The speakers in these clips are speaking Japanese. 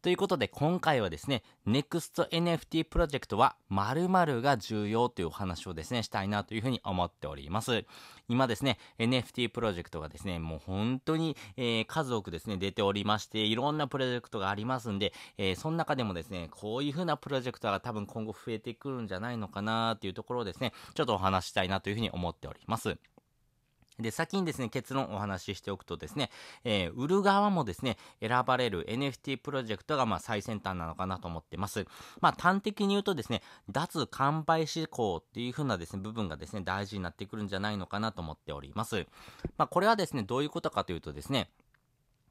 ということで今回はですね、NEXT NFT プロジェクトは〇〇が重要というお話をですね、したいなというふうに思っております。今ですね、NFT プロジェクトがですね、もう本当に、えー、数多くですね、出ておりまして、いろんなプロジェクトがありますんで、えー、その中でもですね、こういうふうなプロジェクトが多分今後増えてくるんじゃないのかなというところをですね、ちょっとお話したいなというふうに思っております。で、先にですね、結論をお話ししておくとですね、えー、売る側もですね、選ばれる NFT プロジェクトがまあ最先端なのかなと思ってます。まあ端的に言うとですね、脱完売志向っていう風なですね、部分がですね、大事になってくるんじゃないのかなと思っております。まあこれはですね、どういうことかというとですね、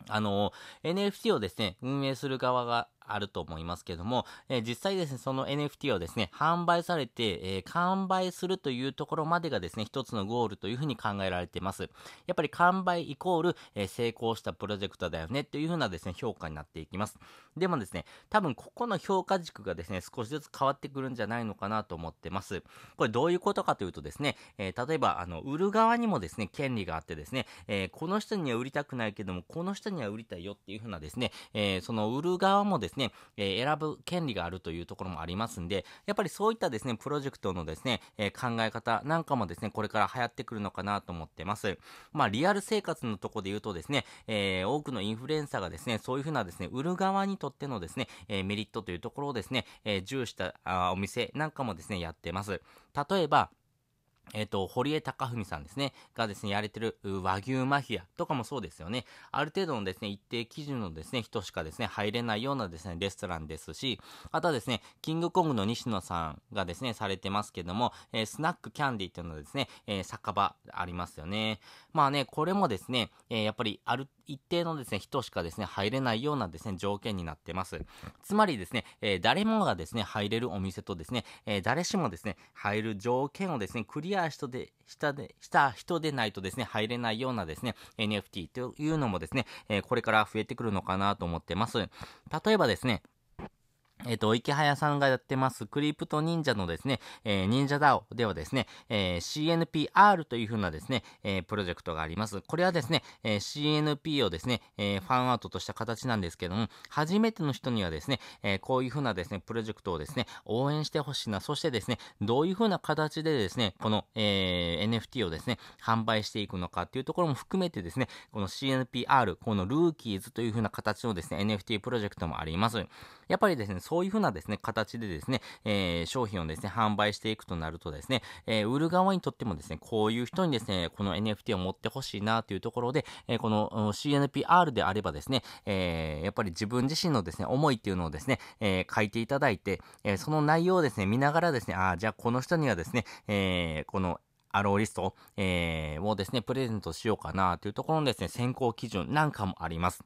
あの、NFT をですね、運営する側があると思いますけども、えー、実際ですね、その NFT をですね、販売されて、えー、完売するというところまでがですね、一つのゴールというふうに考えられています。やっぱり完売イコール、えー、成功したプロジェクトだよねというふうなですね、評価になっていきます。でもですね、多分ここの評価軸がですね、少しずつ変わってくるんじゃないのかなと思ってます。これどういうことかというとですね、え例えば、あの、売る側にもですね、権利があってですね、えこの人には売りたくないけども、この人には売りたいよっていうふうなですね、えその売る側もですね、ねえ選ぶ権利があるというところもありますんで、やっぱりそういったですね、プロジェクトのですね、え考え方なんかもですね、これから流行ってくるのかなと思ってます。まあ、リアル生活のとこで言うとですね、え、多くのインフルエンサーがですね、そういうふうなですね、売る側にとってのですね、え、メリットというところをですね、え、重視したあお店なんかもですね、やってます。例えば、えっ、ー、と、堀江貴文さんですね、がですね、やれてる和牛マフィアとかもそうですよね。ある程度のですね、一定基準のですね、人しかですね、入れないようなですね、レストランですし、あとはですね、キングコングの西野さんがですね、されてますけども、えー、スナックキャンディっていうのはですね、えー、酒場ありますよね。まあね、これもですね、えやっぱりある一定のですね、人しかですね、入れないようなですね、条件になってます。つまりですね、え誰もがですね、入れるお店とですね、え誰しもですね、入る条件をですね、クリアしたで、したで、した人でないとですね、入れないようなですね、NFT というのもですね、えこれから増えてくるのかなと思ってます。例えばですね、えっ、と、池早さんがやってます、クリプト忍者のですね、えー、忍者 DAO ではですね、えー、CNPR という風なですね、えー、プロジェクトがあります。これはですね、え CNP をですね、えファンアートとした形なんですけども、初めての人にはですね、えこういう風なですね、プロジェクトをですね、応援してほしいな。そしてですね、どういう風な形でですね、この、え NFT をですね、販売していくのかっていうところも含めてですね、この CNPR、このルーキーズという風な形のですね、NFT プロジェクトもあります。やっぱりですね、そういう風なですね、形でですね、えー、商品をですね、販売していくとなるとですね、えー、売る側にとってもですね、こういう人にですね、この NFT を持ってほしいなというところで、えー、この CNPR であればですね、えー、やっぱり自分自身のですね、思いっていうのをですね、えー、書いていただいて、えー、その内容をですね、見ながらですね、ああ、じゃあこの人にはですね、えー、このアローリスト、えー、をですね、プレゼントしようかなというところのですね、選考基準なんかもあります。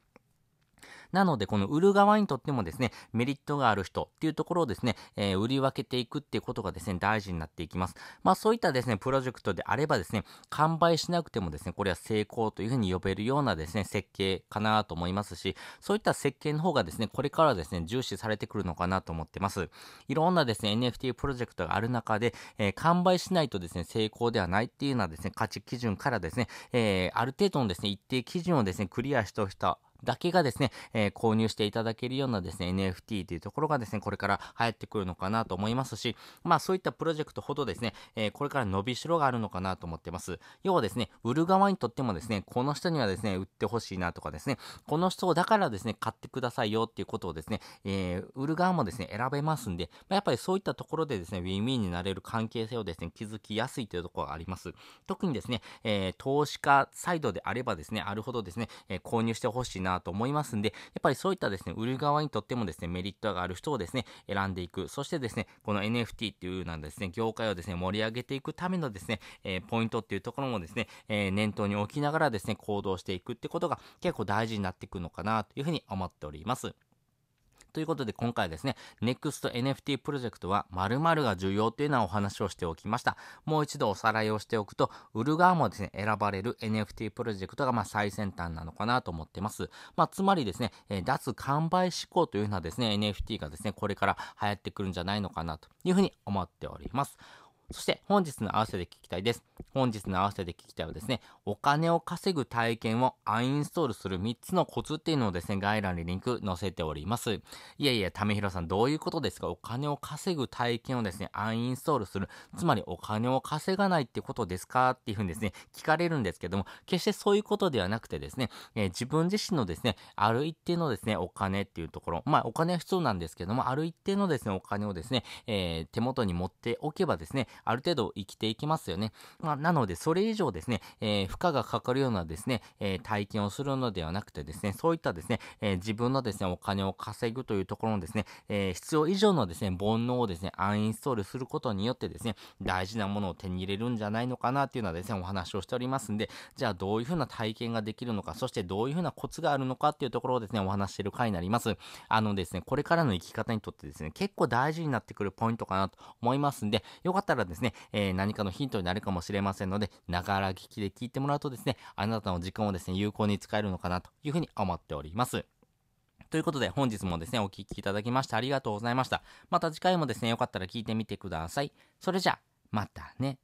なので、この売る側にとってもですね、メリットがある人っていうところをですね、えー、売り分けていくっていうことがですね、大事になっていきます。まあそういったですね、プロジェクトであればですね、完売しなくてもですね、これは成功というふうに呼べるようなですね、設計かなと思いますし、そういった設計の方がですね、これからですね、重視されてくるのかなと思ってます。いろんなですね、NFT プロジェクトがある中で、えー、完売しないとですね、成功ではないっていうようなですね、価値基準からですね、えー、ある程度のですね、一定基準をですね、クリアしておいただけがですね、えー、購入していただけるようなですね、NFT というところがですね、これから流行ってくるのかなと思いますし、まあそういったプロジェクトほどですね、えー、これから伸びしろがあるのかなと思ってます。要はですね、売る側にとってもですね、この人にはですね、売ってほしいなとかですね、この人だからですね、買ってくださいよっていうことをですね、えー、売る側もですね、選べますんで、まあ、やっぱりそういったところでですね、ウィンウィンになれる関係性をですね、築きやすいというところがあります。特にですね、え、投資家サイドであればですね、あるほどですね、え、購入してほしいななと思いますんで、やっぱりそういったですね、売る側にとってもですね、メリットがある人をですね、選んでいく。そしてですね、この NFT っていうようなですね、業界をですね、盛り上げていくためのですね、えー、ポイントっていうところもですね、えー、念頭に置きながらですね、行動していくってことが結構大事になっていくのかなというふうに思っております。ということで今回ですね、NEXT NFT プロジェクトは〇〇が重要というようなお話をしておきました。もう一度おさらいをしておくと、売る側もですね、選ばれる NFT プロジェクトがま最先端なのかなと思ってます。まあ、つまりですね、え、脱完売志向というようなですね、NFT がですね、これから流行ってくるんじゃないのかなというふうに思っております。そして本日の合わせで聞きたいです。本日の合わせで聞きたいはですね、お金を稼ぐ体験をアインストールする3つのコツっていうのをですね、概要欄にリンク載せております。いやいや、ためひろさんどういうことですか？お金を稼ぐ体験をですね、アインストールする。つまりお金を稼がないってことですかっていうふうにですね、聞かれるんですけども、決してそういうことではなくてですね、えー、自分自身のですね、ある一定のですね、お金っていうところ、まあお金は必要なんですけども、ある一定のですね、お金をですね、えー、手元に持っておけばですね、ある程度生きていきますよね。まあ、なので、それ以上ですね、えー、負荷がかかるようなですね、えー、体験をするのではなくてですね、そういったですね、えー、自分のですね、お金を稼ぐというところのですね、え必要以上のですね、煩悩をですね、アンインストールすることによってですね、大事なものを手に入れるんじゃないのかなっていうのはですね、お話をしておりますんで、じゃあどういうふうな体験ができるのか、そしてどういうふうなコツがあるのかっていうところをですね、お話してる回になります。あのですね、これからの生き方にとってですね、結構大事になってくるポイントかなと思いますんで、よかったらですね、えー、何かのヒントになるかもしれませんので、ながら聞きで聞いてもらうとですね、あなたの時間をですね、有効に使えるのかなというふうに思っております。ということで本日もですね、お聴きいただきましてありがとうございました。また次回もですね、よかったら聞いてみてください。それじゃ、またね。